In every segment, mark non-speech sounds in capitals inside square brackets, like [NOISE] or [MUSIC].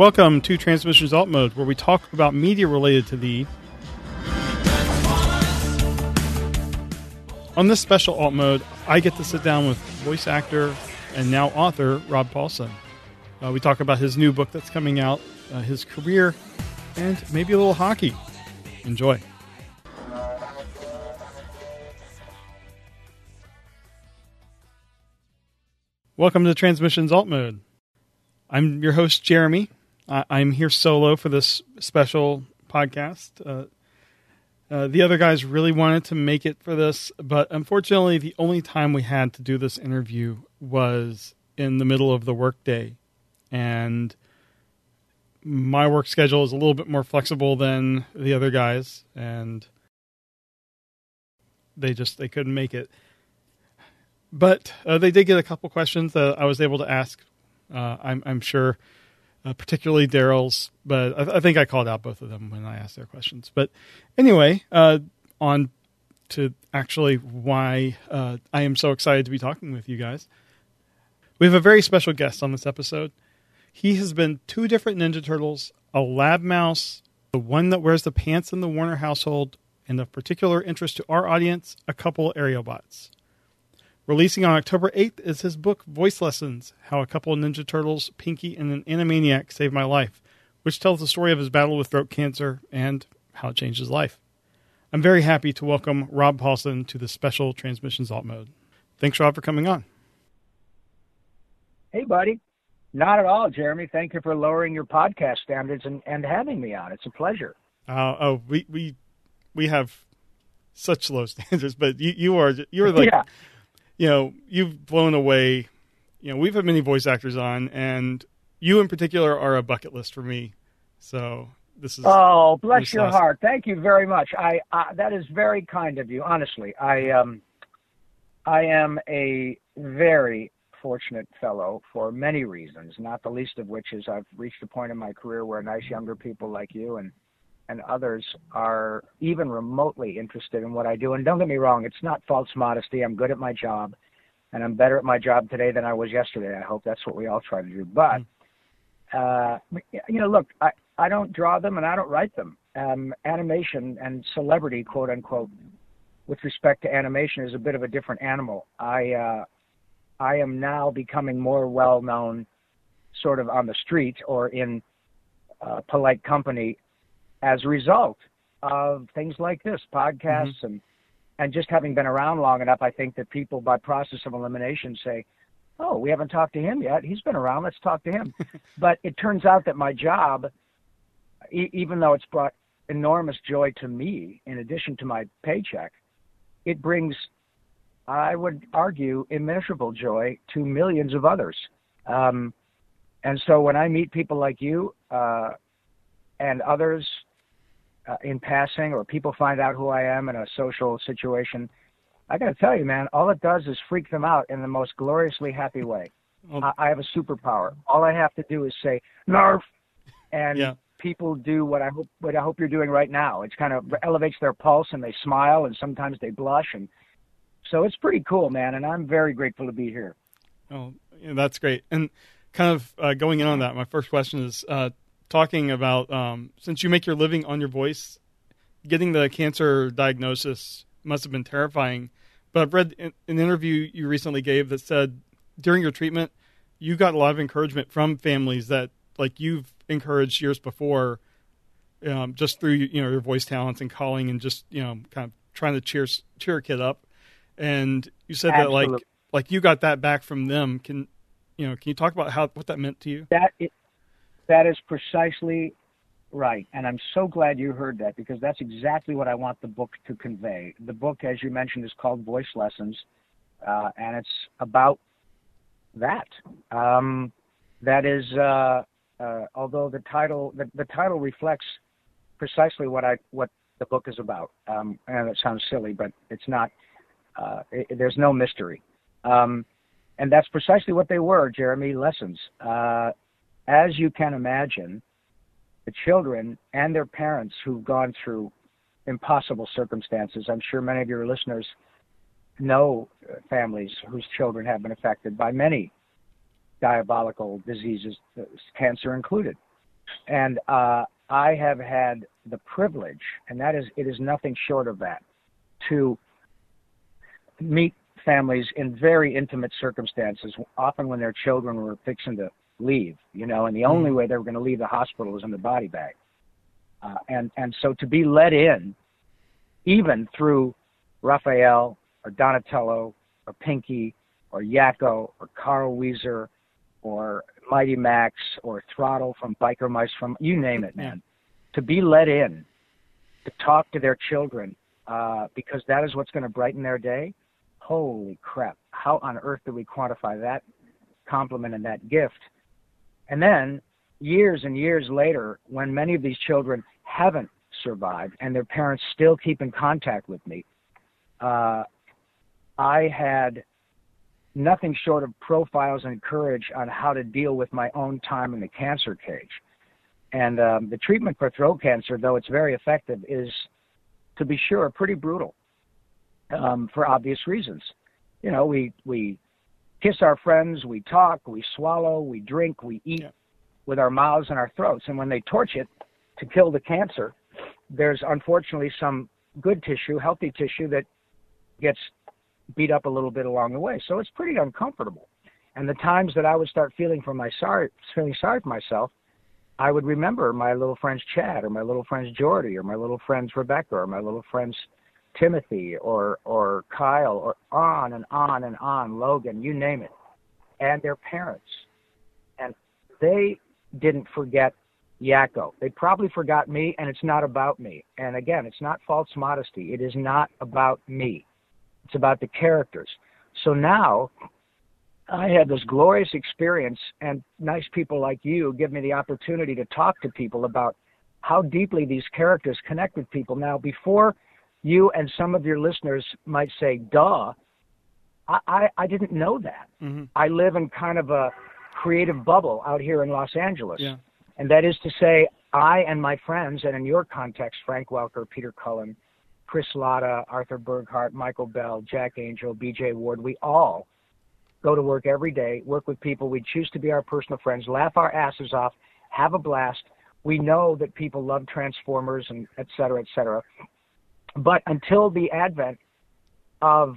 Welcome to Transmissions Alt Mode, where we talk about media related to the. On this special Alt Mode, I get to sit down with voice actor and now author Rob Paulsen. Uh, we talk about his new book that's coming out, uh, his career, and maybe a little hockey. Enjoy. Welcome to Transmissions Alt Mode. I'm your host, Jeremy. I- I'm here solo for this special podcast. Uh, uh, the other guys really wanted to make it for this, but unfortunately, the only time we had to do this interview was in the middle of the workday. And my work schedule is a little bit more flexible than the other guys, and they just they couldn't make it. But uh, they did get a couple questions that I was able to ask. Uh, I'm, I'm sure, uh, particularly Daryl's, but I, I, think I called out both of them when I asked their questions. But anyway, uh, on to actually why uh, I am so excited to be talking with you guys. We have a very special guest on this episode. He has been two different Ninja Turtles, a lab mouse, the one that wears the pants in the Warner household, and of particular interest to our audience, a couple Aerialbots. Releasing on October 8th is his book Voice Lessons How a Couple of Ninja Turtles, Pinky, and an Animaniac Saved My Life, which tells the story of his battle with throat cancer and how it changed his life. I'm very happy to welcome Rob Paulsen to the special Transmissions Alt Mode. Thanks, Rob, for coming on. Hey, buddy. Not at all, Jeremy. Thank you for lowering your podcast standards and, and having me on. It's a pleasure. Uh, oh, we, we we have such low [LAUGHS] standards, but you you are you are like [LAUGHS] yeah you know, you've blown away. You know, we've had many voice actors on, and you in particular are a bucket list for me. So this is oh, bless your awesome. heart. Thank you very much. I uh, that is very kind of you. Honestly, I um, I am a very fortunate fellow for many reasons, not the least of which is I've reached a point in my career where nice younger people like you and and others are even remotely interested in what I do. And don't get me wrong, it's not false modesty. I'm good at my job, and I'm better at my job today than I was yesterday. I hope that's what we all try to do. But uh, you know, look, I I don't draw them and I don't write them. Um, animation and celebrity, quote unquote, with respect to animation, is a bit of a different animal. I uh, I am now becoming more well known, sort of on the street or in uh, polite company as a result of things like this, podcasts mm-hmm. and and just having been around long enough, I think that people, by process of elimination, say, "Oh, we haven't talked to him yet. He's been around. Let's talk to him." [LAUGHS] but it turns out that my job, e- even though it's brought enormous joy to me, in addition to my paycheck, it brings, I would argue, immeasurable joy to millions of others. Um, and so when I meet people like you uh, and others uh, in passing or people find out who I am in a social situation, I got to tell you, man, all it does is freak them out in the most gloriously happy way. I, I have a superpower. All I have to do is say "nerf," and yeah. people do what I hope what I hope you're doing right now. It kind of elevates their pulse, and they smile, and sometimes they blush, and so it's pretty cool, man. And I'm very grateful to be here. Oh, yeah, that's great. And kind of uh, going in on that, my first question is: uh, talking about um, since you make your living on your voice, getting the cancer diagnosis must have been terrifying. But I've read an interview you recently gave that said during your treatment, you got a lot of encouragement from families that like you've encouraged years before, um, just through you know your voice talents and calling and just you know kind of trying to cheer cheer a kid up. And you said Absolutely. that like like you got that back from them. Can you know? Can you talk about how what that meant to you? That it, that is precisely right. And I'm so glad you heard that because that's exactly what I want the book to convey. The book, as you mentioned, is called Voice Lessons, uh, and it's about that. Um, that is, uh, uh, although the title the, the, title reflects precisely what I what the book is about. Um, and it sounds silly, but it's not. Uh, it, there's no mystery. Um, and that's precisely what they were, Jeremy. Lessons. As you can imagine, the children and their parents who've gone through impossible circumstances, I'm sure many of your listeners know families whose children have been affected by many diabolical diseases, cancer included. And uh, I have had the privilege, and that is, it is nothing short of that, to meet families in very intimate circumstances, often when their children were fixing to leave, you know, and the only way they were going to leave the hospital was in the body bag. Uh, and, and so to be let in, even through Raphael or Donatello or Pinky or Yakko or Carl Wheezer or Mighty Max or Throttle from Biker Mice from you name it, man. To be let in, to talk to their children, uh, because that is what's going to brighten their day. Holy crap! How on earth do we quantify that compliment and that gift? And then years and years later, when many of these children haven't survived and their parents still keep in contact with me, uh, I had nothing short of profiles and courage on how to deal with my own time in the cancer cage. And um, the treatment for throat cancer, though it's very effective, is, to be sure, pretty brutal um, for obvious reasons. You know, we we kiss our friends, we talk, we swallow, we drink, we eat yeah. with our mouths and our throats. And when they torch it to kill the cancer, there's unfortunately some good tissue, healthy tissue that gets beat up a little bit along the way. So it's pretty uncomfortable. And the times that I would start feeling for my sorry, feeling sorry for myself, I would remember my little friends Chad or my little friends Jordy or my little friends Rebecca or my little friends Timothy or or Kyle or on and on and on, Logan, you name it, and their parents. And they didn't forget Yakko. They probably forgot me, and it's not about me. And again, it's not false modesty. It is not about me. It's about the characters. So now I had this glorious experience, and nice people like you give me the opportunity to talk to people about how deeply these characters connect with people. Now, before you and some of your listeners might say, duh, I, I, I didn't know that. Mm-hmm. I live in kind of a creative bubble out here in Los Angeles. Yeah. And that is to say, I and my friends, and in your context, Frank Welker, Peter Cullen, Chris Latta, Arthur Burghardt, Michael Bell, Jack Angel, BJ Ward, we all go to work every day, work with people we choose to be our personal friends, laugh our asses off, have a blast. We know that people love Transformers and et cetera, et cetera. But until the advent of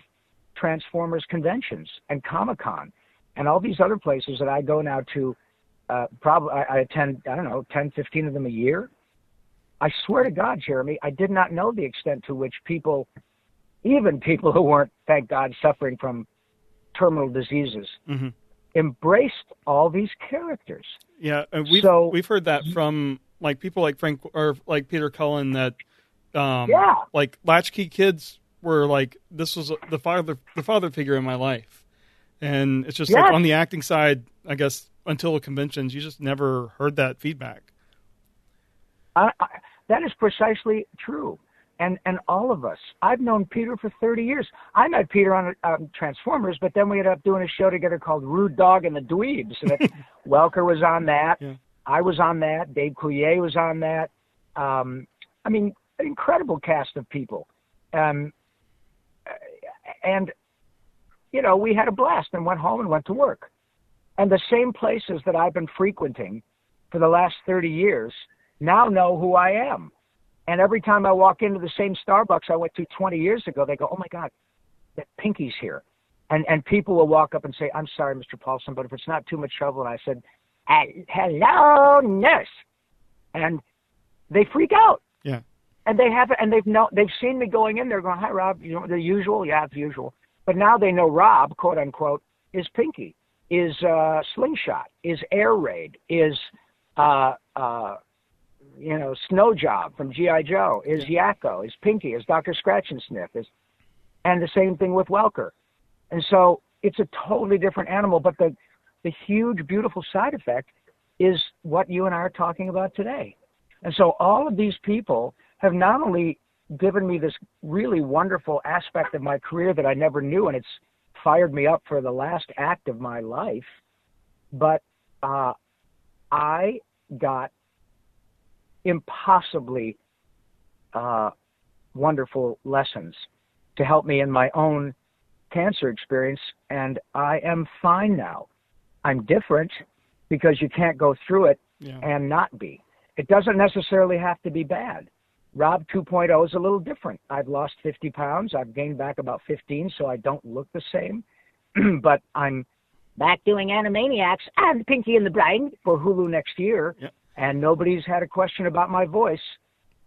Transformers conventions and Comic Con and all these other places that I go now to, uh, probably I, I attend, I don't know, 10, 15 of them a year. I swear to God, Jeremy, I did not know the extent to which people, even people who weren't, thank God, suffering from terminal diseases, mm-hmm. embraced all these characters. Yeah, and we've so, we've heard that from like people like Frank or like Peter Cullen that, um, yeah, like latchkey kids were like this was the father the father figure in my life, and it's just yes. like on the acting side, I guess until the conventions, you just never heard that feedback. I, I, that is precisely true. And and all of us. I've known Peter for 30 years. I met Peter on um, Transformers, but then we ended up doing a show together called Rude Dog and the Dweebs. And [LAUGHS] Welker was on that. Yeah. I was on that. Dave Coulier was on that. Um, I mean, an incredible cast of people. Um, and you know, we had a blast and went home and went to work. And the same places that I've been frequenting for the last 30 years now know who I am. And every time I walk into the same Starbucks I went to 20 years ago, they go, "Oh my God, that Pinky's here," and and people will walk up and say, "I'm sorry, Mr. Paulsen, but if it's not too much trouble," and I said, "Hello, nurse," and they freak out. And they have, and they've know, they've seen me going in there, going, "Hi, Rob," you know, the usual, yeah, it's usual. But now they know Rob, quote unquote, is Pinky, is uh, Slingshot, is Air Raid, is uh, uh, you know, Snow Job from G.I. Joe, is Yakko, is Pinky, is Dr. Scratchansniff, is, and the same thing with Welker. And so it's a totally different animal, but the, the huge, beautiful side effect is what you and I are talking about today. And so all of these people have not only given me this really wonderful aspect of my career that I never knew, and it's fired me up for the last act of my life, but uh, I got impossibly uh, wonderful lessons to help me in my own cancer experience, and I am fine now. I'm different because you can't go through it yeah. and not be. It doesn't necessarily have to be bad. Rob 2.0 is a little different. I've lost 50 pounds. I've gained back about 15, so I don't look the same. [CLEARS THROAT] but I'm back doing Animaniacs and Pinky and the Brain for Hulu next year. Yep. And nobody's had a question about my voice.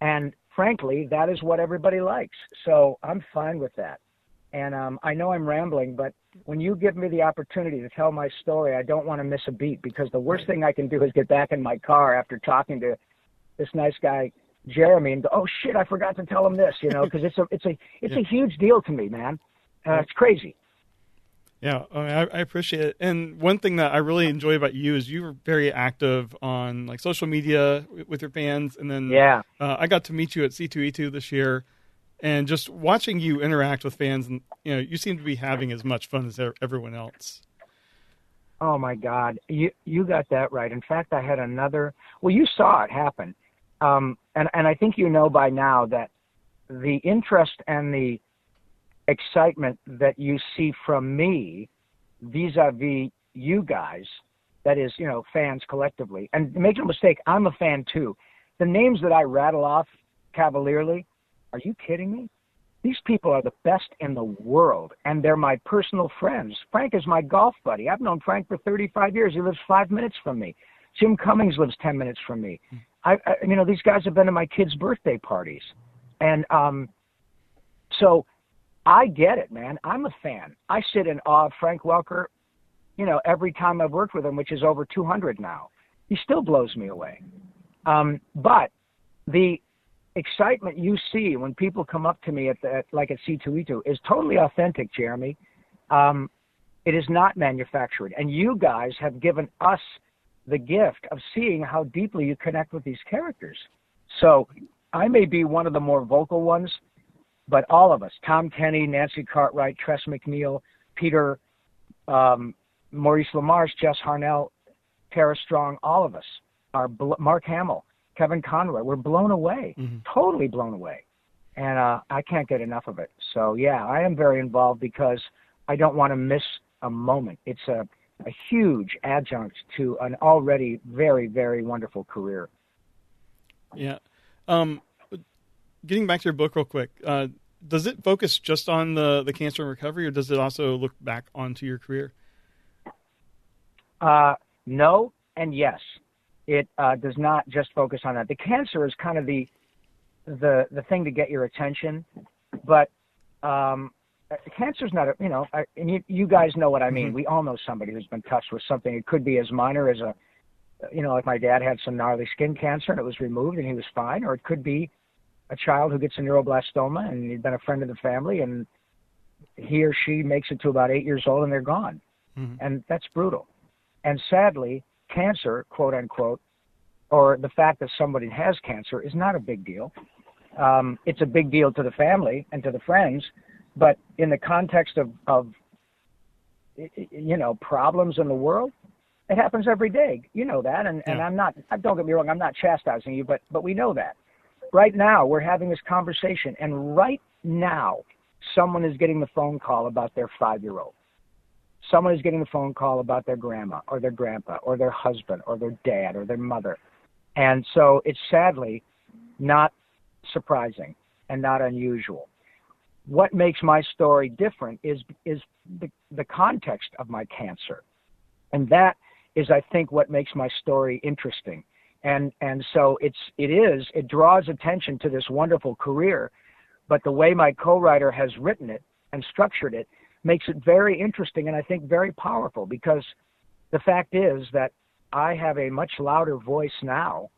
And frankly, that is what everybody likes. So I'm fine with that. And um, I know I'm rambling, but when you give me the opportunity to tell my story, I don't want to miss a beat because the worst thing I can do is get back in my car after talking to this nice guy Jeremy and go, oh shit, I forgot to tell him this, you know, [LAUGHS] because it's a it's a it's yeah. a huge deal to me, man. Uh, it's crazy. Yeah, I, I, appreciate it. And one thing that I really enjoy about you is you're very active on like social media with your fans. And then yeah, uh, I got to meet you at C2E2 this year, and just watching you interact with fans, and you know, you seem to be having as much fun as everyone else. Oh my God, you you got that right. In fact, I had another. Well, you saw it happen, um, and and I think you know by now that the interest and the excitement that you see from me vis-a-vis you guys, that is, you know, fans collectively. And make no mistake, I'm a fan too. The names that I rattle off cavalierly, are you kidding me? These people are the best in the world, and they're my personal friends. Frank is my golf buddy. I've known Frank for 35 years. He lives five minutes from me. Jim Cummings lives 10 minutes from me. I, I you know, these guys have been to my kids' birthday parties, and um, so I get it, man. I'm a fan. I sit in awe of Frank Welker, you know, every time I've worked with him, which is over 200 now. He still blows me away. Um, but the excitement you see when people come up to me at, the, like at C2E2 is totally authentic, Jeremy. Um, it is not manufactured. And you guys have given us the gift of seeing how deeply you connect with these characters. So I may be one of the more vocal ones, but all of us, Tom Kenny, Nancy Cartwright, Tress MacNeille, Peter, um, Maurice LaMarche, Jess Harnell, Tara Strong, all of us are, bl- Mark Hamill, Kevin Conroy, we're blown away, mm-hmm. totally blown away. And uh, I can't get enough of it. So, yeah, I am very involved because I don't want to miss a moment. It's a, a huge adjunct to an already very, very wonderful career. Yeah. Um, getting back to your book real quick, uh, does it focus just on the, the cancer and recovery, or does it also look back onto your career? Uh, no, and yes. It uh, does not just focus on that. The cancer is kind of the the the thing to get your attention, but um, cancer is not a you know, I, and you you guys know what I mean. Mm-hmm. We all know somebody who's been touched with something. It could be as minor as a, you know, like my dad had some gnarly skin cancer and it was removed and he was fine, or it could be a child who gets a neuroblastoma and he'd been a friend of the family and he or she makes it to about eight years old and they're gone. Mm-hmm. And that's brutal. And sadly, cancer, quote unquote, or the fact that somebody has cancer is not a big deal. Um, it's a big deal to the family and to the friends, but in the context of, of you know problems in the world, it happens every day. You know that, and, yeah. and I'm not. Don't get me wrong. I'm not chastising you, but but we know that. Right now, we're having this conversation, and right now, someone is getting the phone call about their five year old. Someone is getting the phone call about their grandma or their grandpa or their husband or their dad or their mother. And so it's sadly not surprising and not unusual. What makes my story different is, is the, the context of my cancer. And that is, I think, what makes my story interesting and and so it's it is it draws attention to this wonderful career but the way my co-writer has written it and structured it makes it very interesting and i think very powerful because the fact is that i have a much louder voice now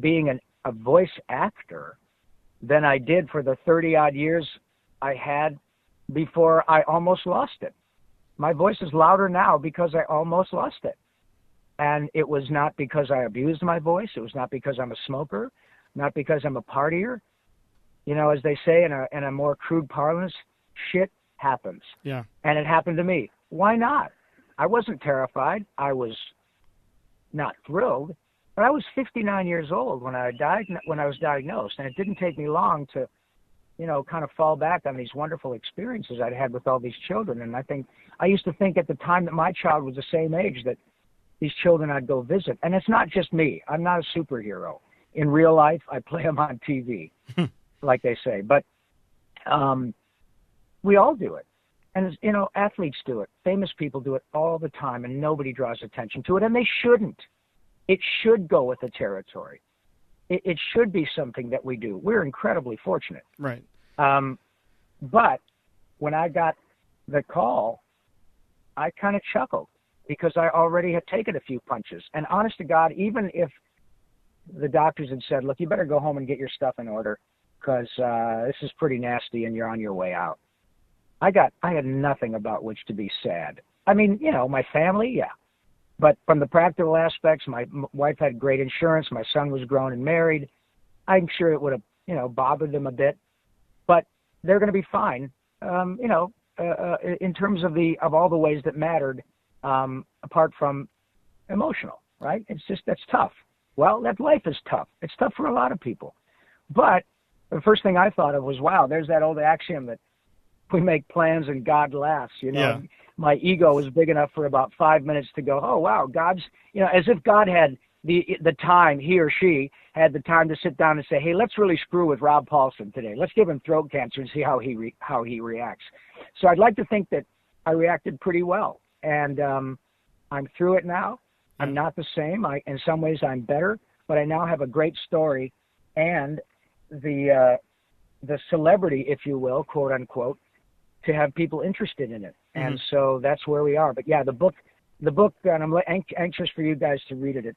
being an, a voice actor than i did for the 30 odd years i had before i almost lost it my voice is louder now because i almost lost it and it was not because I abused my voice. It was not because I'm a smoker, not because I'm a partier. You know, as they say in a in a more crude parlance, shit happens. Yeah. And it happened to me. Why not? I wasn't terrified. I was not thrilled, but I was 59 years old when I died when I was diagnosed, and it didn't take me long to, you know, kind of fall back on these wonderful experiences I'd had with all these children. And I think I used to think at the time that my child was the same age that these children I'd go visit. And it's not just me. I'm not a superhero. In real life, I play them on TV, [LAUGHS] like they say. But um, we all do it. And, you know, athletes do it. Famous people do it all the time, and nobody draws attention to it, and they shouldn't. It should go with the territory. It, it should be something that we do. We're incredibly fortunate. Right. Um, but when I got the call, I kind of chuckled because I already had taken a few punches. And honest to God, even if the doctors had said, "Look, you better go home and get your stuff in order because uh, this is pretty nasty and you're on your way out," I got I had nothing about which to be sad. I mean, you know, my family, yeah, but from the practical aspects, my m- wife had great insurance. My son was grown and married. I'm sure it would have, you know, bothered them a bit, but they're going to be fine. Um, you know, uh, uh, in terms of the of all the ways that mattered, um, apart from emotional, right? It's just that's tough. Well, that life is tough. It's tough for a lot of people. But the first thing I thought of was, wow, there's that old axiom that we make plans and God laughs. You know, Yeah. My ego was big enough for about five minutes to go, oh wow, God's, you know, as if God had the the time, he or she had the time to sit down and say, hey, let's really screw with Rob Paulsen today. Let's give him throat cancer and see how he re- how he reacts. So I'd like to think that I reacted pretty well, and um, I'm through it now. I'm not the same. I, in some ways, I'm better, but I now have a great story, and the uh, the celebrity, if you will, quote unquote, to have people interested in it. And so that's where we are. But yeah, the book, the book, and I'm anx- anxious for you guys to read it. It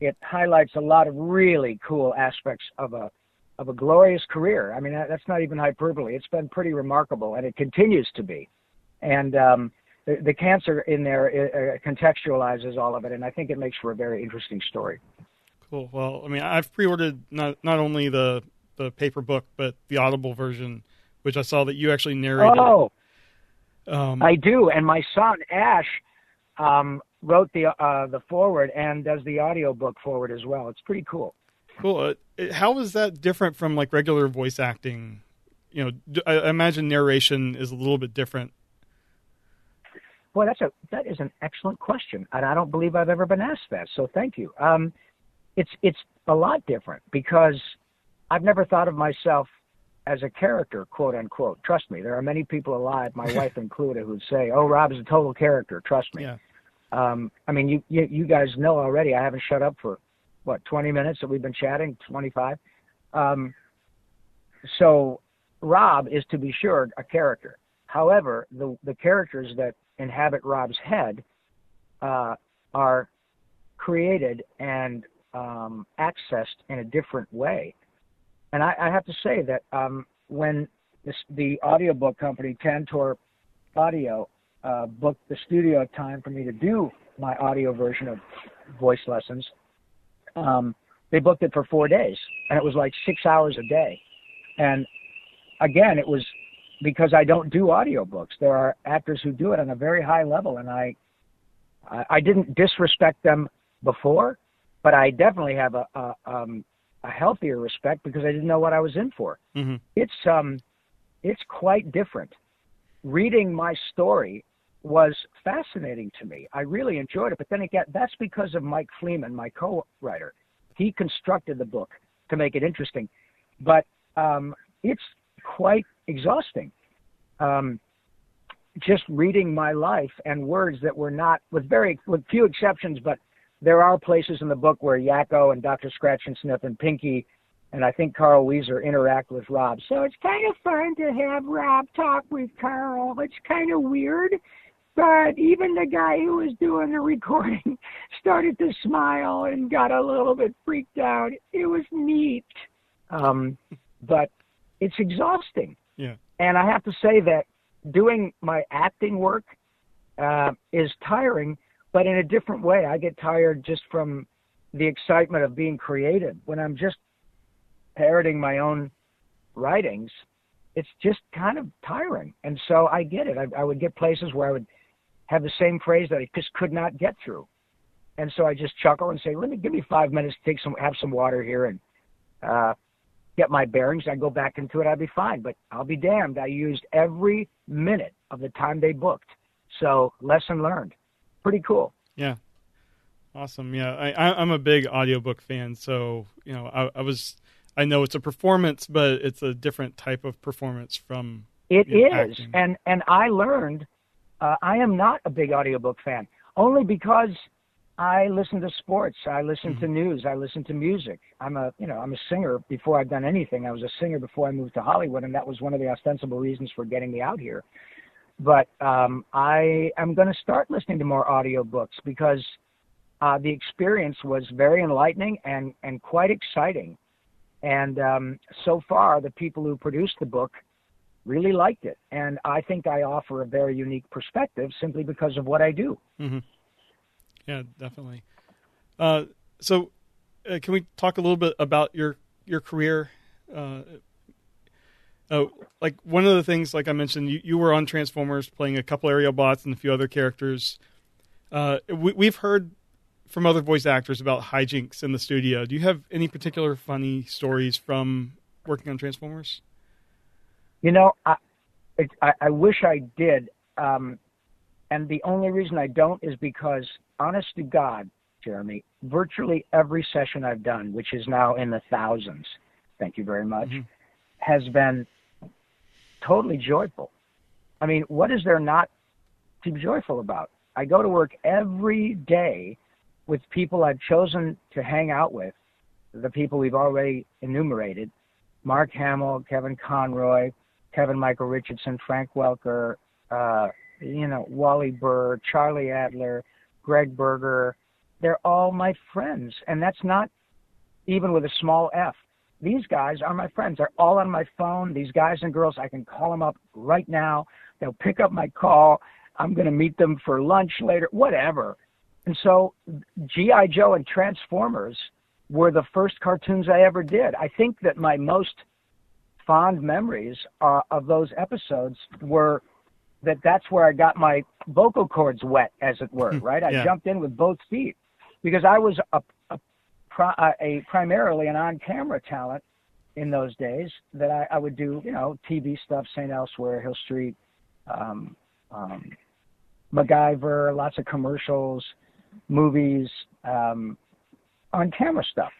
it highlights a lot of really cool aspects of a of a glorious career. I mean, that's not even hyperbole. It's been pretty remarkable, and it continues to be. And um, the, the cancer in there uh, contextualizes all of it, and I think it makes for a very interesting story. Cool. Well, I mean, I've pre-ordered not not only the the paper book but the Audible version, which I saw that you actually narrated. Oh, um, I do, and my son Ash um, wrote the uh, the forward and does the audio book forward as well. It's pretty cool. cool. Uh, How is that different from like regular voice acting? You know, I imagine narration is a little bit different. Boy, that's a that is an excellent question, and I don't believe I've ever been asked that. So thank you. Um, it's it's a lot different because I've never thought of myself as a character, quote unquote. Trust me, there are many people alive, my wife [LAUGHS] included, who'd say, "Oh, Rob is a total character." Trust me. Yeah. Um, I mean, you, you you guys know already. I haven't shut up for what 20 minutes that we've been chatting, 25. Um, so Rob is to be sure a character. However, the the characters that inhabit Rob's head uh, are created and um, accessed in a different way. And I, I have to say that um, when this, the audiobook company Tantor Audio uh, booked the studio time for me to do my audio version of voice lessons, um, they booked it for four days, and it was like six hours a day. And again, it was because I don't do audiobooks. There are actors who do it on a very high level, and I, I, I didn't disrespect them before, but I definitely have a, a, um, a healthier respect because I didn't know what I was in for. hmm It's um, it's quite different. Reading my story was fascinating to me. I really enjoyed it, but then again, that's because of Mike Fleeman, my co-writer. He constructed the book to make it interesting, but um, it's quite exhausting. Um, just reading my life and words that were not, with very, with few exceptions, but there are places in the book where Yakko and Dr. Scratchansniff and Pinky and I think Carl Wheezer interact with Rob. So it's kind of fun to have Rob talk with Carl. It's kind of weird, but even the guy who was doing the recording [LAUGHS] started to smile and got a little bit freaked out. It was neat, um, but it's exhausting. Yeah. And I have to say that doing my acting work uh, is tiring, but in a different way. I get tired just from the excitement of being creative. When I'm just parroting my own writings, it's just kind of tiring. And so I get it. I, I would get places where I would have the same phrase that I just could not get through. And so I just chuckle and say, "Let me give me five minutes to take some, have some water here, and uh, get my bearings." I go back into it. I'd be fine. But I'll be damned. I used every minute of the time they booked. So lesson learned. Pretty cool. Yeah. Awesome. Yeah, I, I'm a big audiobook fan, so you know, I, I was, I know it's a performance, but it's a different type of performance from. It know, is, acting. and and I learned. Uh, I am not a big audiobook fan, only because I listen to sports, I listen to news, I listen to music. I'm a you know I'm a singer before I've done anything. I was a singer before I moved to Hollywood, and that was one of the ostensible reasons for getting me out here. But um, I am going to start listening to more audiobooks because uh, the experience was very enlightening and and quite exciting. And um, so far, the people who produced the book really liked it, and I think I offer a very unique perspective simply because of what I do. hmm Yeah, definitely. Uh, so, uh, can we talk a little bit about your your career? Uh, uh, like one of the things, like I mentioned, you, you were on Transformers playing a couple Aerialbots and a few other characters. Uh, we, we've heard from other voice actors about hijinks in the studio. Do you have any particular funny stories from working on Transformers? You know, I, it, I, I wish I did. Um, and the only reason I don't is because, honest to God, Jeremy, virtually every session I've done, which is now in the thousands, thank you very much, Mhm. has been totally joyful. I mean, what is there not to be joyful about? I go to work every day with people I've chosen to hang out with, the people we've already enumerated Mark Hamill, Kevin Conroy, Kevin Michael Richardson, Frank Welker, uh, you know, Wally Burr, Charlie Adler, Greg Berger. They're all my friends. And that's not even with a small F. These guys are my friends. They're all on my phone. These guys and girls, I can call them up right now. They'll pick up my call. I'm going to meet them for lunch later, whatever. And so G.I. Joe and Transformers were the first cartoons I ever did. I think that my most fond memories uh, of those episodes were that that's where I got my vocal cords wet, as it were, [LAUGHS] right? I Yeah. jumped in with both feet because I was a, a, uh, a primarily an on-camera talent in those days that I, I would do, you know, TV stuff, St. Elsewhere, Hill Street, um, um, MacGyver, lots of commercials, movies, um, on camera stuff.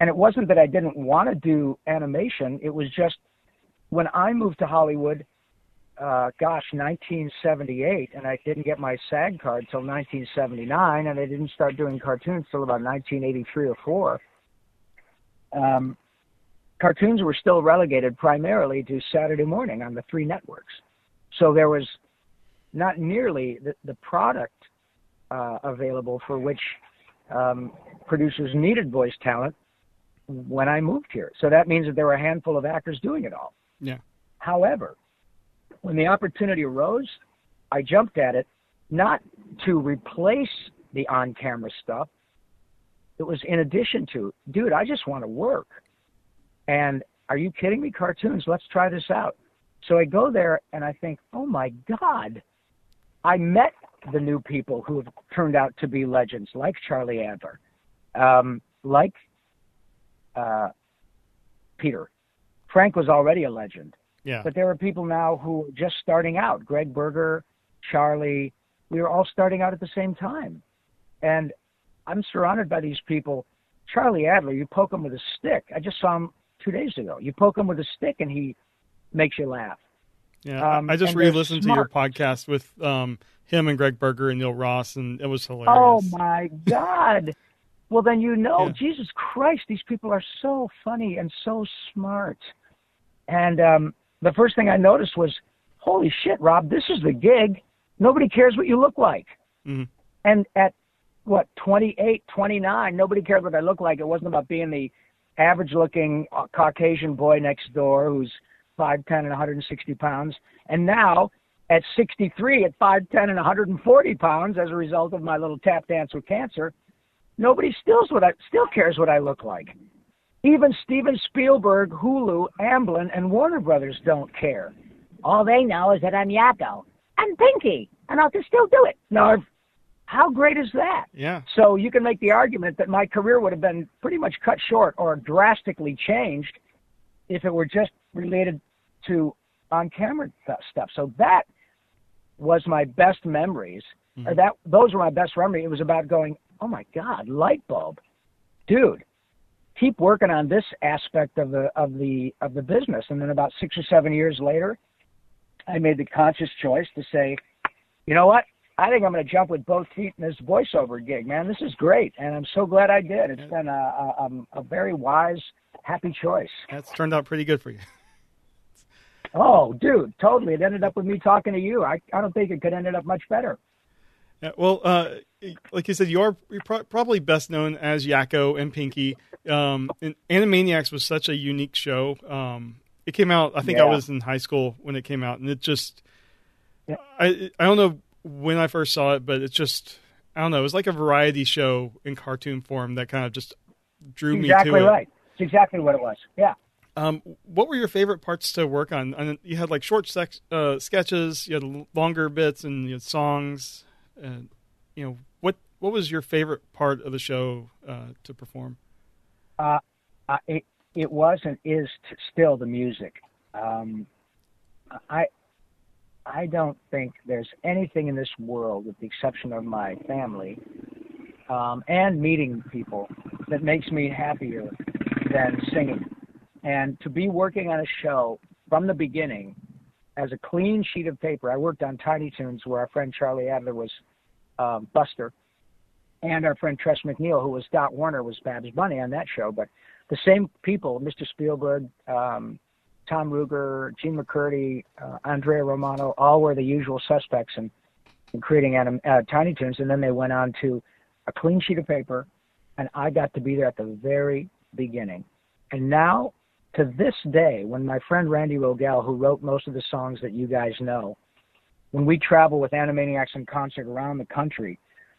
And it wasn't that I didn't want to do animation. It was just when I moved to Hollywood, uh, gosh, 1978, and I didn't get my SAG card till 1979, and I didn't start doing cartoons till about 1983 or four. Um, cartoons were still relegated primarily to Saturday morning on the three networks. So there was not nearly the, the product uh, available for which um, producers needed voice talent when I moved here. So that means that there were a handful of actors doing it all. Yeah. However, when the opportunity arose, I jumped at it not to replace the on camera stuff. It was in addition to, dude, I just want to work. And are you kidding me? Cartoons, let's try this out. So I go there and I think, oh my God, I met the new people who have turned out to be legends, like Charlie Adler, um, like uh, Peter. Frank was already a legend, Yeah. but there are people now who are just starting out. Greg Berger, Charlie, we were all starting out at the same time. And I'm surrounded by these people. Charlie Adler, you poke him with a stick. I just saw him two days ago. You poke him with a stick and he makes you laugh. Yeah, I- Um, I just re-listened to your podcast with um, him and Greg Berger and Neil Ross, and it was hilarious. Oh my God. Well, then you know, Yeah. Jesus Christ, these people are so funny and so smart. And um, the first thing I noticed was, holy shit, Rob, this is the gig. Nobody cares what you look like. Mhm. And at what, 28, 29, nobody cared what I looked like. It wasn't about being the average looking uh, Caucasian boy next door who's 5'10 and 160 pounds. And now, at 63, at 5'10 and 140 pounds, as a result of my little tap dance with cancer, nobody still what I still cares what I look like. Even Steven Spielberg, Hulu, Amblin, and Warner Brothers don't care. All they know is that I'm Yakko and Pinky, and I'll just still do it. Now, how great is that? Yeah. So you can make the argument that my career would have been pretty much cut short or drastically changed if it were just related to on camera stuff. So that was my best memories Mm-hmm. That those were my best memory. It was about going, oh my God, light bulb, dude. Keep working on this aspect of the of the of the business. And then about six or seven years later, I made the conscious choice to say, you know what? I think I'm going to jump with both feet in this voiceover gig, man. This is great, and I'm so glad I did. It's been a, a, um, a very wise, happy choice. That's turned out pretty good for you. [LAUGHS] oh, dude, totally. It ended up with me talking to you. I, I don't think it could ended up much better. Yeah, well, uh, like you said, you're, you're pro- probably best known as Yakko and Pinky. Um, and Animaniacs was such a unique show. Um, it came out. I think yeah. I was in high school when it came out, and it just. Yeah. I I don't know when I first saw it, but it's just I don't know. It was like a variety show in cartoon form that kind of just drew exactly me to it. Exactly right. It's exactly what it was. Yeah. Um, what were your favorite parts to work on? And you had like short sex, uh, sketches, you had longer bits, and you had songs. And you know what? What was your favorite part of the show uh, to perform? Uh, it it was and is t- still the music. Um, I I don't think there's anything in this world, with the exception of my family um, and meeting people, that makes me happier than singing. And to be working on a show from the beginning as a clean sheet of paper, I worked on Tiny Toons where our friend Charlie Adler was um, Buster, and our friend Tress MacNeille, who was Dot Warner, was Babs Bunny on that show. But the same people, Mr. Spielberg, um, Tom Ruegger, Jean MacCurdy, uh, Andrea Romano, all were the usual suspects in, in creating anim, uh, Tiny Toons. And then they went on to a clean sheet of paper, and I got to be there at the very beginning. And now, to this day, when my friend Randy Rogel, who wrote most of the songs that you guys know, when we travel with Animaniacs in concert around the country,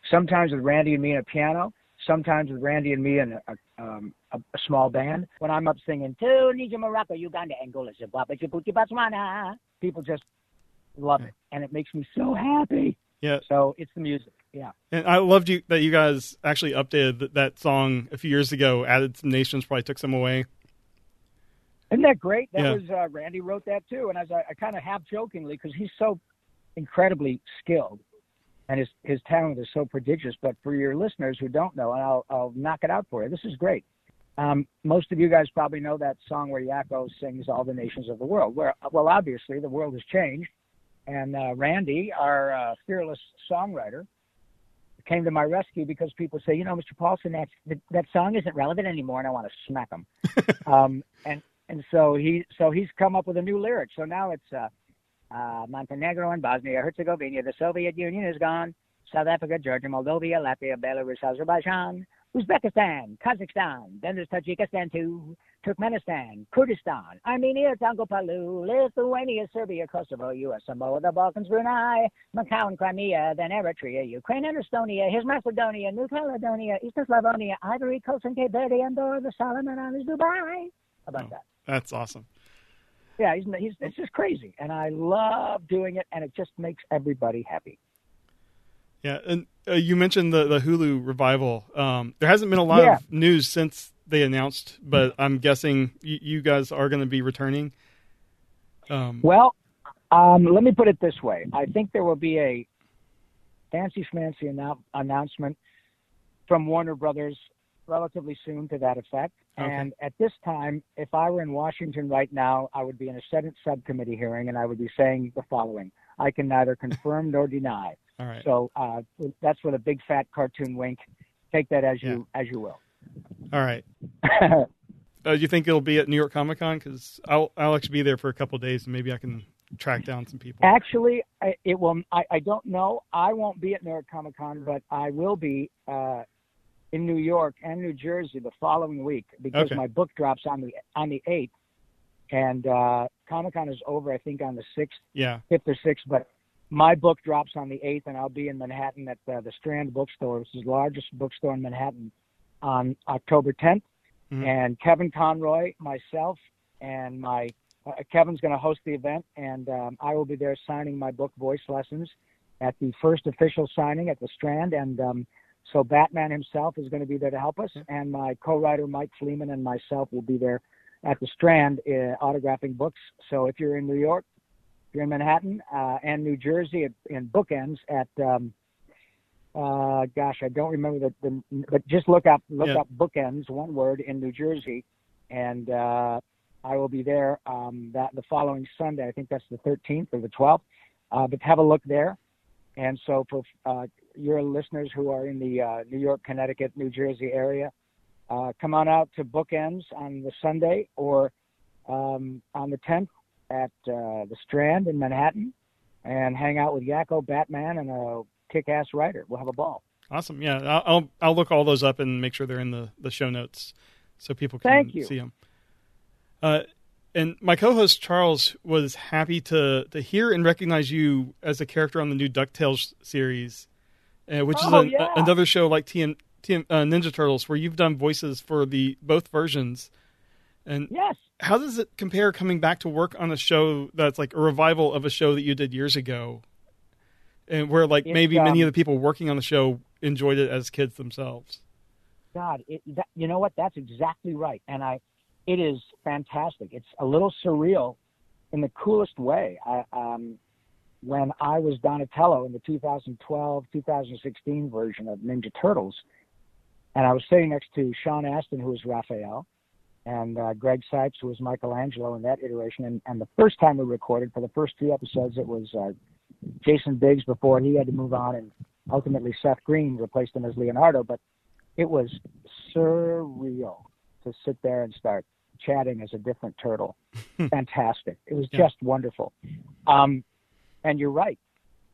sometimes with Randy and me in a piano, sometimes with Randy and me in a, um, a, a small band. When I'm up singing, Tunisia, Morocco, Uganda, Angola, Zimbabwe, Djibouti, Botswana, people just love it, and it makes me so happy. Yeah. So it's the music. Yeah. And I loved you that you guys actually updated that, that song a few years ago, added some nations, probably took some away. Isn't that great? That yeah. was uh, Randy wrote that too, and as I, I kind of half jokingly because he's so incredibly skilled and his his talent is so prodigious. But for your listeners who don't know, and I'll I'll knock it out for you. This is great. Um, most of you guys probably know that song where Yakko sings "All the Nations of the World." Where well, obviously the world has changed, and uh, Randy, our uh, fearless songwriter, came to my rescue because people say, you know, Mr. Paulsen, that that song isn't relevant anymore, and I want to smack him. [LAUGHS] um, and and so he so he's come up with a new lyric. So now it's uh, uh, Montenegro and Bosnia Herzegovina. The Soviet Union is gone. South Africa, Georgia, Moldova, Latvia, Belarus, Azerbaijan, Uzbekistan, Kazakhstan. Then there's Tajikistan too, Turkmenistan, Kurdistan, Armenia, Tango Palu, Lithuania, Serbia, Kosovo, U.S. Samoa, the Balkans, Brunei, Macau and Crimea, then Eritrea, Ukraine and Estonia, his Macedonia, New Caledonia, Eastern Slavonia, Ivory Coast and Cape Verde, Andorra, the Solomon Islands, Dubai. How about oh, that? That's awesome yeah, he's, he's it's just crazy, and I love doing it, and it just makes everybody happy. Yeah, and uh, you mentioned the the Hulu revival. Um, there hasn't been a lot yeah. of news since they announced, but I'm guessing you, you guys are going to be returning. Um, well, um, let me put it this way: I think there will be a fancy schmancy annou- announcement from Warner Brothers relatively soon to that effect. Okay. And at this time, if I were in Washington right now, I would be in a Senate subcommittee hearing and I would be saying the following I can neither [LAUGHS] confirm nor deny. All right. So uh, that's with a big fat cartoon wink. Take that as you as you will. All right. [LAUGHS] uh, you think it'll be at New York Comic Con? Because I'll I'll actually be there for a couple days, and maybe I can track down some people. Actually, it will. I, I don't know. I won't be at New York Comic Con, but I will be uh, in New York and New Jersey the following week because okay. my book drops on the on the eighth, and uh, Comic Con is over I think on the sixth, yeah, fifth or sixth. But my book drops on the eighth, and I'll be in Manhattan at the, the Strand Bookstore, which is the largest bookstore in Manhattan, on October 10th. Mm-hmm. And Kevin Conroy, myself, and my uh, Kevin's going to host the event, and um, I will be there signing my book, Voice Lessons, at the first official signing at the Strand, and um, so Batman himself is going to be there to help us, and my co-writer Mike Fleeman and myself will be there at the Strand uh, autographing books. So if you're in New York, if you're in Manhattan uh, and New Jersey at, in bookends at um, uh, gosh, I don't remember the, the but just look up look Yeah. up bookends, one word in New Jersey, and uh, I will be there um, that the following Sunday. I think that's the 13th or the 12th. Uh, but have a look there. And so for uh, your listeners who are in the uh, New York, Connecticut, New Jersey area, uh, come on out to Bookends on the Sunday or um, on the 10th at uh, the Strand in Manhattan and hang out with Yakko, Batman, and a kick-ass writer. We'll have a ball. Awesome. Yeah, I'll, I'll I'll look all those up and make sure they're in the, the show notes so people can Thank you. see them. And my co-host Charles was happy to to hear and recognize you as a character on the new Ducktales series, uh, which is Oh, an- yeah. a- another show like TN, TN, uh, Ninja Turtles, where you've done voices for the both versions. And Yes. how does it compare coming back to work on a show that's like a revival of a show that you did years ago, and where like It's, maybe many um, of the people working on the show enjoyed it as kids themselves? God, it, that, you know what? That's exactly right. And I, it is fantastic. It's a little surreal in the coolest way. I, um, when I was Donatello in the 2012, 2016 version of Ninja Turtles, and I was sitting next to Sean Astin, who was Raphael, and uh, Greg Cipes, who was Michelangelo in that iteration. And, and the first time we recorded, for the first two episodes, it was uh, Jason Biggs before he had to move on, and ultimately Seth Green replaced him as Leonardo. But it was surreal to sit there and start chatting as a different turtle. [LAUGHS] Fantastic. It was Yeah. just wonderful. Um, and you're right.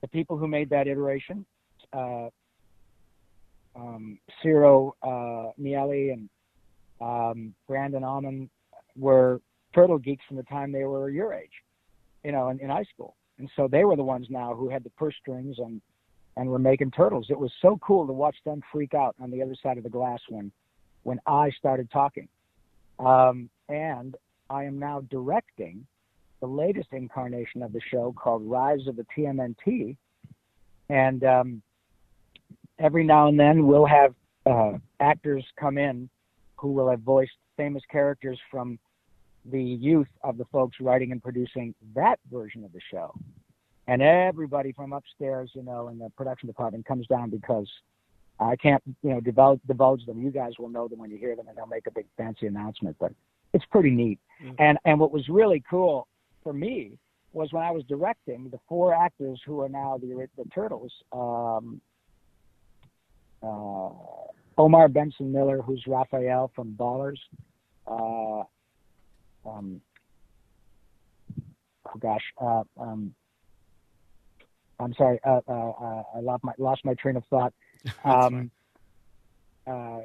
The people who made that iteration, uh, um, Ciro uh, Nieli and um, Brandon Auman, were turtle geeks from the time they were your age, you know, in, in high school. And so they were the ones now who had the purse strings and and were making turtles. It was so cool to watch them freak out on the other side of the glass when when I started talking. Um, and I am now directing the latest incarnation of the show called Rise of the TMNT. And um, every now and then we'll have uh, actors come in who will have voiced famous characters from the youth of the folks writing and producing that version of the show and everybody from upstairs, you know, in the production department comes down because I can't, you know, divulge, divulge them. You guys will know them when you hear them, and they'll make a big fancy announcement. But it's pretty neat. Mhm. And and what was really cool for me was when I was directing the four actors who are now the the turtles. Um, uh, Omar Benson Miller, who's Raphael from Ballers. Uh, um, oh gosh, uh, um, I'm sorry, uh, uh, uh, I lost my lost my train of thought. [LAUGHS] Um, uh,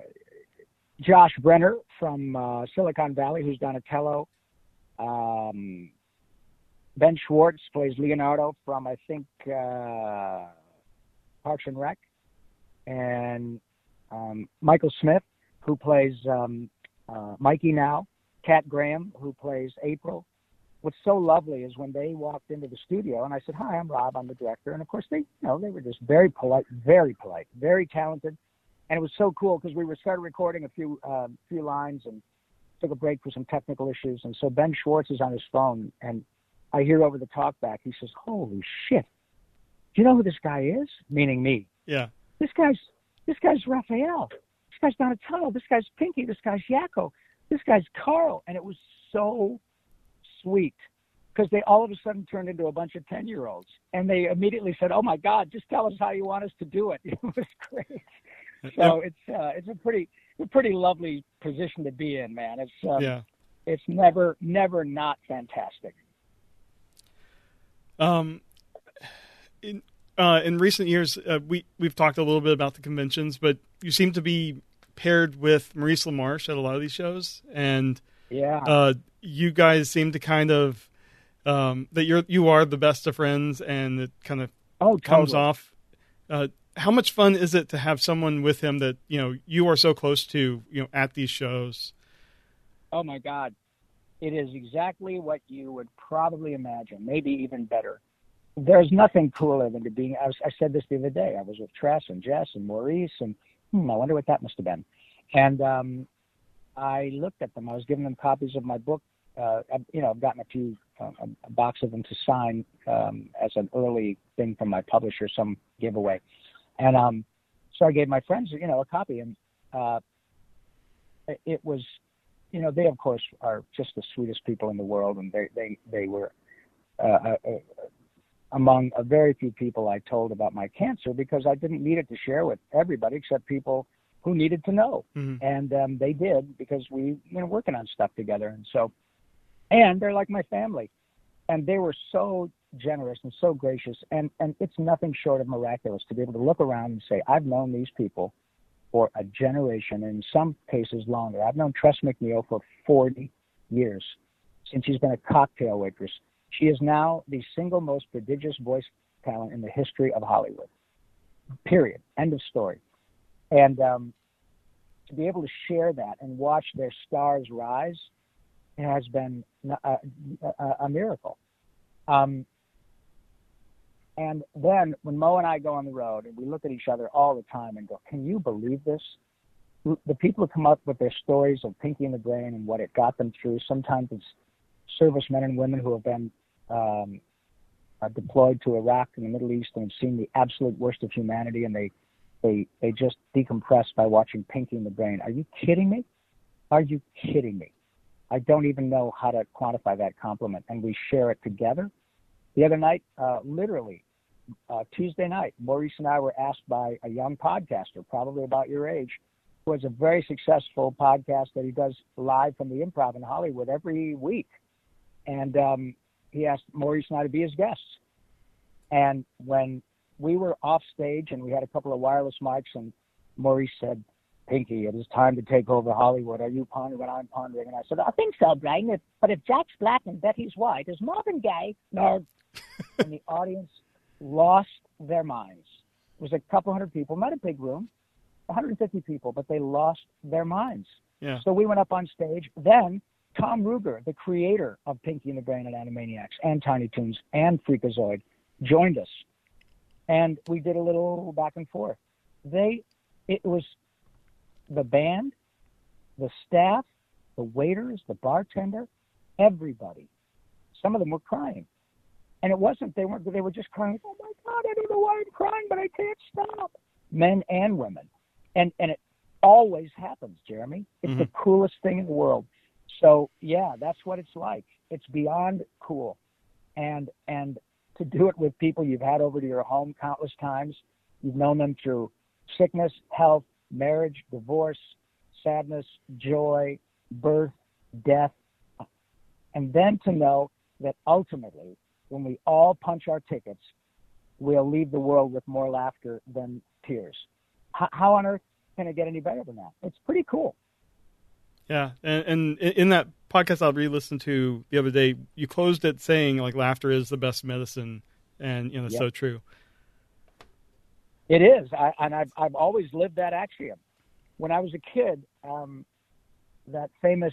Josh Brener from uh, Silicon Valley, who's Donatello. Um, ben Schwartz plays Leonardo from I think uh, Parks and Rec, and um, Michael Smith, who plays um, uh, Mikey now. Kat Graham, who plays April, what's so lovely is when they walked into the studio and I said, "Hi, I'm Rob. I'm the director." And of course, they, you know, they were just very polite, very polite, very talented, and it was so cool because we were started recording a few um, few lines and took a break for some technical issues. And so Ben Schwartz is on his phone, and I hear over the talkback, he says, "Holy shit! Do you know who this guy is?" Meaning me. Yeah. This guy's this guy's Raphael. This guy's Donatello. This guy's Pinky. This guy's Yakko. This guy's Carl. And it was so sweet because they all of a sudden turned into a bunch of 10 year olds and they immediately said, Oh my God, just tell us how you want us to do it. [LAUGHS] It was great. So it's, uh, it's a pretty, a pretty lovely position to be in, man. It's, um, yeah. it's never, never not fantastic. Um, in uh, in recent years, uh, we we've talked a little bit about the conventions, but you seem to be paired with Maurice LaMarche at a lot of these shows, and Yeah. uh, you guys seem to kind of um, that you're you are the best of friends, and it kind of oh, comes totally. off. Uh, how much fun is it to have someone with him that you know you are so close to you know at these shows? Oh my God. It is exactly what you would probably imagine, maybe even better. There's nothing cooler than to be. I, was, I said this the other day. I was with Tress and Jess and Maurice, and hmm, I wonder what that must have been. And um, I looked at them. I was giving them copies of my book. Uh, you know, I've gotten a few, uh, a, a box of them to sign um, as an early thing from my publisher, some giveaway. And um, So I gave my friends, you know, a copy, and uh, it was, you know, they of course are just the sweetest people in the world, and they they they were uh, uh, uh, among a very few people I told about my cancer because I didn't need it to share with everybody except people who needed to know, Mm-hmm. and um, they did because we you know working on stuff together, and so, and they're like my family, and they were so generous and so gracious, and and it's nothing short of miraculous to be able to look around and say I've known these people for a generation, and in some cases longer. I've known Tress MacNeille for 40 years, since she's been a cocktail waitress. She is now the single most prodigious voice talent in the history of Hollywood. Period. End of story. And um, to be able to share that and watch their stars rise has been a, a, a miracle. Um, and then when Mo and I go on the road and we look at each other all the time and go, can you believe this? The people who come up with their stories of Pinky and the Brain and what it got them through, sometimes it's servicemen and women who have been um, uh, deployed to Iraq and the Middle East and have seen the absolute worst of humanity and they, they, they just decompress by watching Pinky in the Brain. Are you kidding me? Are you kidding me? I don't even know how to quantify that compliment. And we share it together the other night, uh, literally uh, Tuesday night, Maurice and I were asked by a young podcaster, probably about your age, who has a very successful podcast that he does live from the improv in Hollywood every week. And um, he asked Maurice and I to be his guests. And when we were off stage and we had a couple of wireless mics, and Maurice said, Pinky, it is time to take over Hollywood. Are you pondering what I'm pondering? And I said, I think so, Brian. If, but if Jack's black and Betty's white, is Marvin gay? No. [LAUGHS] and the audience lost their minds. It was a couple hundred people, not a big room, 150 people, but they lost their minds. Yeah. So we went up on stage. Then Tom Ruegger, the creator of Pinky and the Brain and Animaniacs and Tiny Toons and Freakazoid, joined us. And we did a little back and forth. They, it was the band, the staff, the waiters, the bartender, everybody. Some of them were crying. And it wasn't, they weren't, they were just crying, oh my God, I don't know why I'm crying, but I can't stop. Men and women. And, and it always happens, Jeremy. It's mm-hmm. the coolest thing in the world. So yeah, that's what it's like. It's beyond cool. And, and to do it with people you've had over to your home countless times, you've known them through sickness, health, marriage, divorce, sadness, joy, birth, death, and then to know that ultimately, when we all punch our tickets, we'll leave the world with more laughter than tears. How, how on earth can it get any better than that? It's pretty cool. Yeah, and, and in that podcast I re-listened to the other day, you closed it saying like laughter is the best medicine, and you know it's Yep. so true. It is, I, and I've I've always lived that axiom. When I was a kid, um, that famous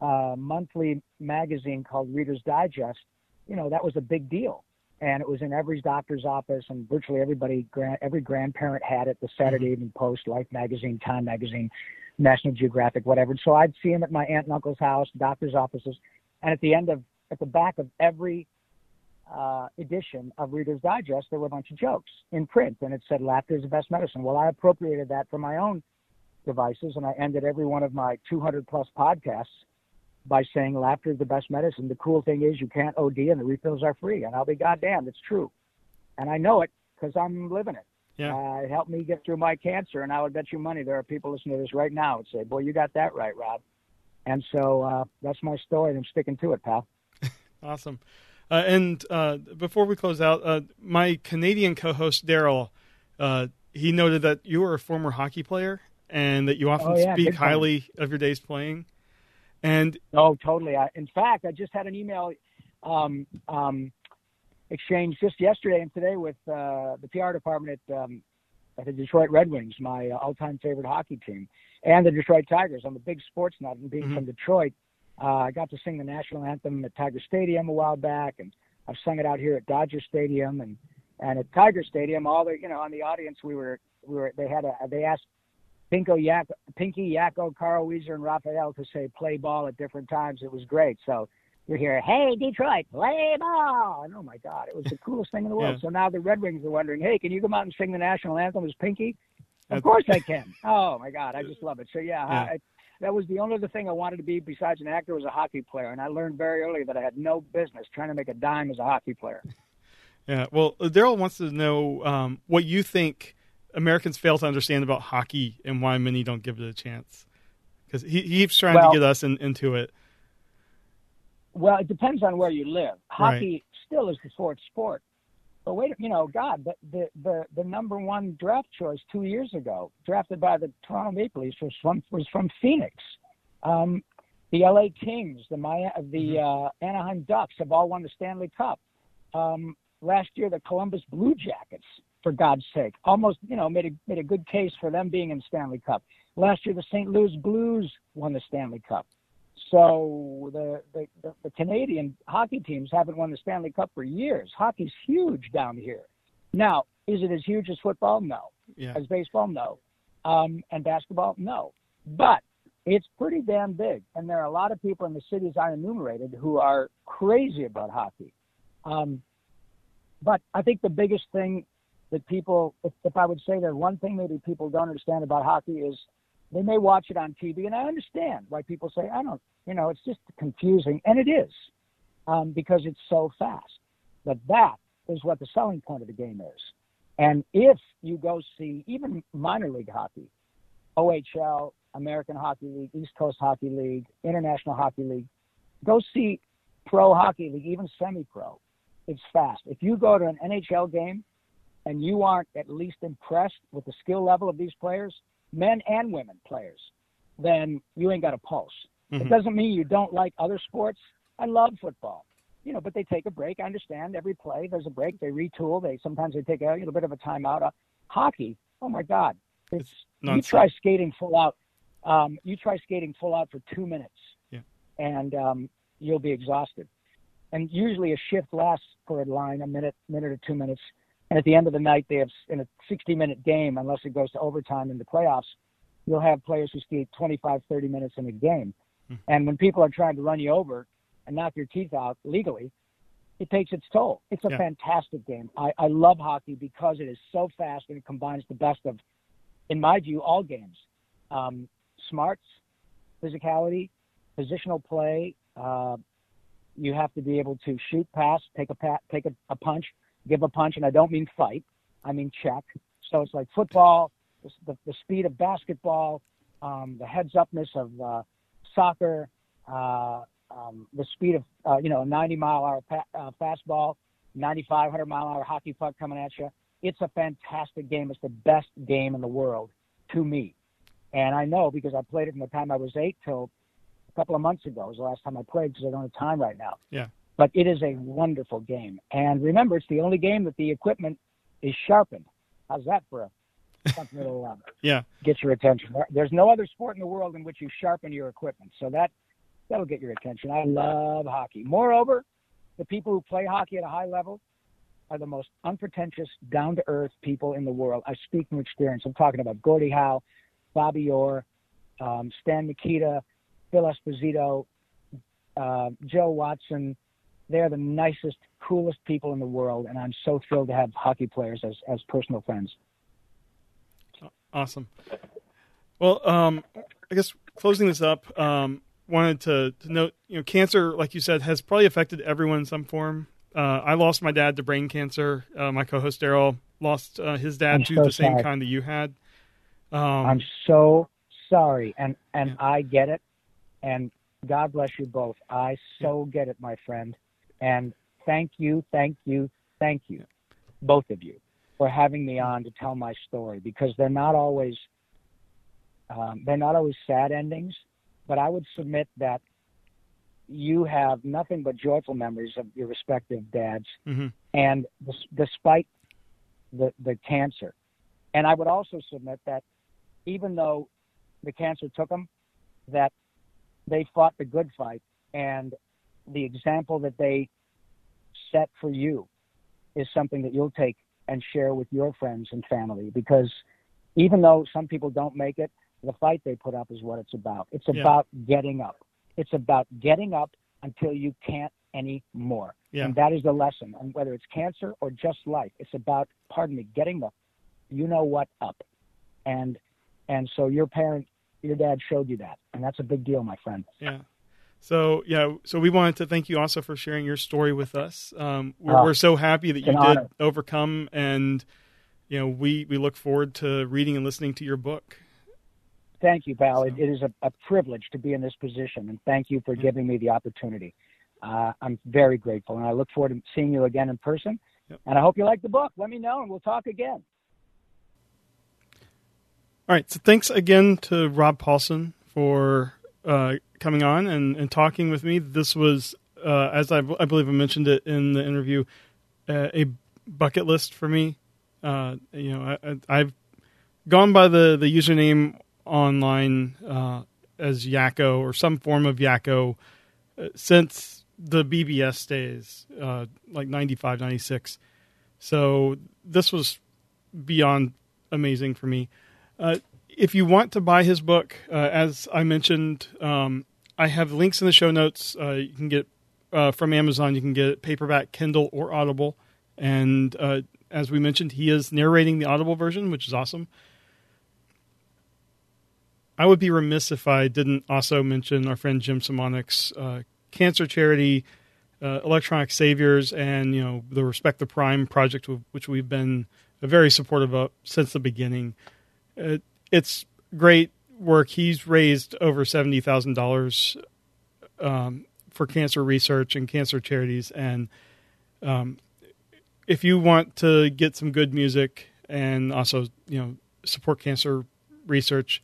uh, monthly magazine called Reader's Digest, you know, that was a big deal, and it was in every doctor's office, and virtually everybody, every grandparent had it. The Saturday Evening Post, Life magazine, Time magazine, National Geographic, whatever. So I'd see them at my aunt and uncle's house, doctor's offices, and at the end of at the back of every uh, edition of Reader's Digest, there were a bunch of jokes in print, and it said "Laughter is the best medicine." Well, I appropriated that for my own devices, and I ended every one of my 200 plus podcasts by saying "Laughter is the best medicine." The cool thing is, you can't OD, and the refills are free. And I'll be goddamned, it's true, and I know it because I'm living it. Yeah. Uh, it helped me get through my cancer, and I would bet you money there are people listening to this right now would say, "Boy, you got that right, Rob." And so uh, that's my story, and I'm sticking to it, pal. [LAUGHS] Awesome. Uh, and uh, before we close out, uh, my Canadian co-host Daryl, uh, he noted that you were a former hockey player and that you often Oh, yeah, speak big time. highly of your days playing. And Oh, totally. I, in fact, I just had an email um, um, exchange just yesterday and today with uh, the PR department at, um, at the Detroit Red Wings, my uh, all-time favorite hockey team, and the Detroit Tigers. I'm a big sports nut, and being Mhm. from Detroit, uh, I got to sing the national anthem at Tiger Stadium a while back, and I've sung it out here at Dodger Stadium and and at Tiger Stadium. All the you know, on the audience, we were we were they had a they asked Pinko Yak, Pinky, Yakko, Carl Wheezer, and Raphael to say play ball at different times. It was great. So you hear, hey, Detroit, play ball. And oh my God, it was the coolest thing in the world. Yeah. So now the Red Wings are wondering, hey, can you come out and sing the national anthem as Pinky? Of course I can. Oh my God, I just love it. So yeah, yeah. I, that was the only other thing I wanted to be besides an actor was a hockey player, and I learned very early that I had no business trying to make a dime as a hockey player. Yeah, well, Daryl wants to know um, what you think Americans fail to understand about hockey and why many don't give it a chance. Because he, he keeps trying well, to get us in, into it. Well, it depends on where you live. Hockey right. still is the fourth sport. But wait, you know, God, the, the the the number one draft choice two years ago, drafted by the Toronto Maple Leafs, was from was from Phoenix. Um, the LA Kings, the Maya, the mm-hmm. uh, Anaheim Ducks have all won the Stanley Cup. Um, last year, the Columbus Blue Jackets, for God's sake, almost you know made a made a good case for them being in Stanley Cup. Last year, the St. Louis Blues won the Stanley Cup. So the, the, the Canadian hockey teams haven't won the Stanley Cup for years. Hockey's huge down here. Now, is it as huge as football? No. Yeah. As baseball? No. Um, and basketball? No. But it's pretty damn big. And there are a lot of people in the cities I enumerated who are crazy about hockey. Um, but I think the biggest thing that people, if, if I would say that one thing maybe people don't understand about hockey is they may watch it on TV, and I understand why people say, I don't, you know, it's just confusing. And it is um, because it's so fast. But that is what the selling point of the game is. And if you go see even minor league hockey, OHL, American Hockey League, East Coast Hockey League, International Hockey League, go see pro hockey league, even semi pro. It's fast. If you go to an NHL game and you aren't at least impressed with the skill level of these players, men and women players, then you ain't got a pulse. Mm-hmm. It doesn't mean you don't like other sports. I love football, you know, but they take a break. I understand every play. There's a break. They retool. They sometimes they take a little bit of a timeout. Uh, hockey. Oh my God, it's, it's you try skating full out. Um, you try skating full out for two minutes, yeah. and um, you'll be exhausted. And usually a shift lasts for a line a minute, minute or two minutes. And at the end of the night, they have in a 60 minute game, unless it goes to overtime in the playoffs, you'll have players who skate 25, 30 minutes in a game. Mm-hmm. And when people are trying to run you over and knock your teeth out legally, it takes its toll. It's a yeah. fantastic game. I, I love hockey because it is so fast and it combines the best of, in my view, all games. Um, smarts, physicality, positional play. Uh, you have to be able to shoot, pass, take a pat, take a, a punch, give a punch, and I don't mean fight. I mean check. So it's like football, the, the, speed of basketball, um, the heads upness of uh, soccer, uh, um, the speed of uh, you know a 90 mile hour pa- uh, fastball, 9,500 mile hour hockey puck coming at you. It's a fantastic game. It's the best game in the world to me, and I know because I played it from the time I was eight till a couple of months ago. It was the last time I played because I don't have time right now. Yeah. But it is a wonderful game, and remember, it's the only game that the equipment is sharpened. How's that for a something that'll [LAUGHS] yeah get your attention. There's no other sport in the world in which you sharpen your equipment, so that that'll get your attention. I love hockey. Moreover, the people who play hockey at a high level are the most unpretentious, down to earth people in the world. I speak from experience. I'm talking about Gordie Howe, Bobby Orr, um, Stan Mikita, Phil Esposito, uh, Joe Watson. They're the nicest, coolest people in the world, and I'm so thrilled to have hockey players as, as personal friends. Awesome. Well, um, I guess closing this up, um, wanted to, to, note, you know, cancer, like you said, has probably affected everyone in some form. Uh, I lost my dad to brain cancer. Uh, my co-host Daryl lost uh, his dad I'm to so the same kind that you had. Um, I'm so sorry, and and yeah. I get it, and God bless you both. I so yeah. get it, my friend, and thank you, thank you, thank you, both of you for having me on to tell my story because they're not always um, they're not always sad endings, but I would submit that you have nothing but joyful memories of your respective dads, mm-hmm. and despite the the cancer, and I would also submit that even though the cancer took them, that they fought the good fight, and the example that they set for you is something that you'll take and share with your friends and family because even though some people don't make it, the fight they put up is what it's about. It's yeah. about getting up. It's about getting up until you can't anymore. Yeah. And that is the lesson. And whether it's cancer or just life, it's about, pardon me, getting the, you know what, up. and and so your parent, your dad showed you that, and that's a big deal, my friend. Yeah. So yeah, so we wanted to thank you also for sharing your story with us. Um, we're, oh, we're, so happy that you did honor. overcome, and you know we we look forward to reading and listening to your book. Thank you, pal. So. It, it is a, a, privilege to be in this position, and thank you for giving me the opportunity. Uh, I'm very grateful, and I look forward to seeing you again in person. Yep. And I hope you like the book. Let me know, and we'll talk again. All right. So thanks again to Rob Paulsen for uh, coming on and, and talking with me. This was, uh, as I, I, believe I mentioned it in the interview, uh, a bucket list for me. Uh, you know, I, have gone by the, the username online uh, as Yakko or some form of Yakko uh, since the BBS days, like 95, 96. So this was beyond amazing for me. Uh, if you want to buy his book, uh, as I mentioned, um, I have links in the show notes. Uh, you can get uh, from Amazon. You can get paperback, Kindle, or Audible. And uh, as we mentioned, he is narrating the Audible version, which is awesome. I would be remiss if I didn't also mention our friend Jim Semonik's uh, cancer charity, uh, Electronic Saviors, and you know the Respect the Prime project, which we've been very supportive of since the beginning. It, it's great work. He's raised over seventy thousand um, dollars for cancer research and cancer charities. And um, if you want to get some good music and also you know support cancer research,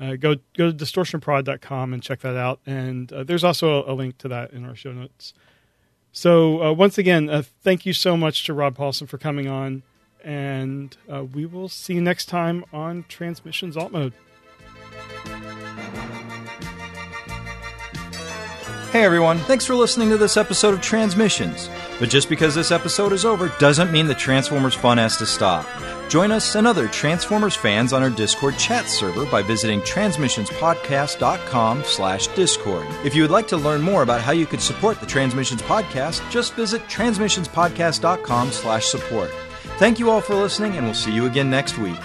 uh, go go to distortionprod.com and check that out. And uh, there's also a, a, link to that in our show notes. So uh, once again, uh, thank you so much to Rob Paulsen for coming on and uh, we will see you next time on Transmissions Alt Mode. Hey everyone, thanks for listening to this episode of Transmissions. But just because this episode is over doesn't mean the Transformers fun has to stop. Join us and other Transformers fans on our Discord chat server by visiting transmissionspodcast.com slash discord. If you would like to learn more about how you could support the Transmissions Podcast, just visit transmissionspodcast.com slash support. Thank you all for listening, and we'll see you again next week.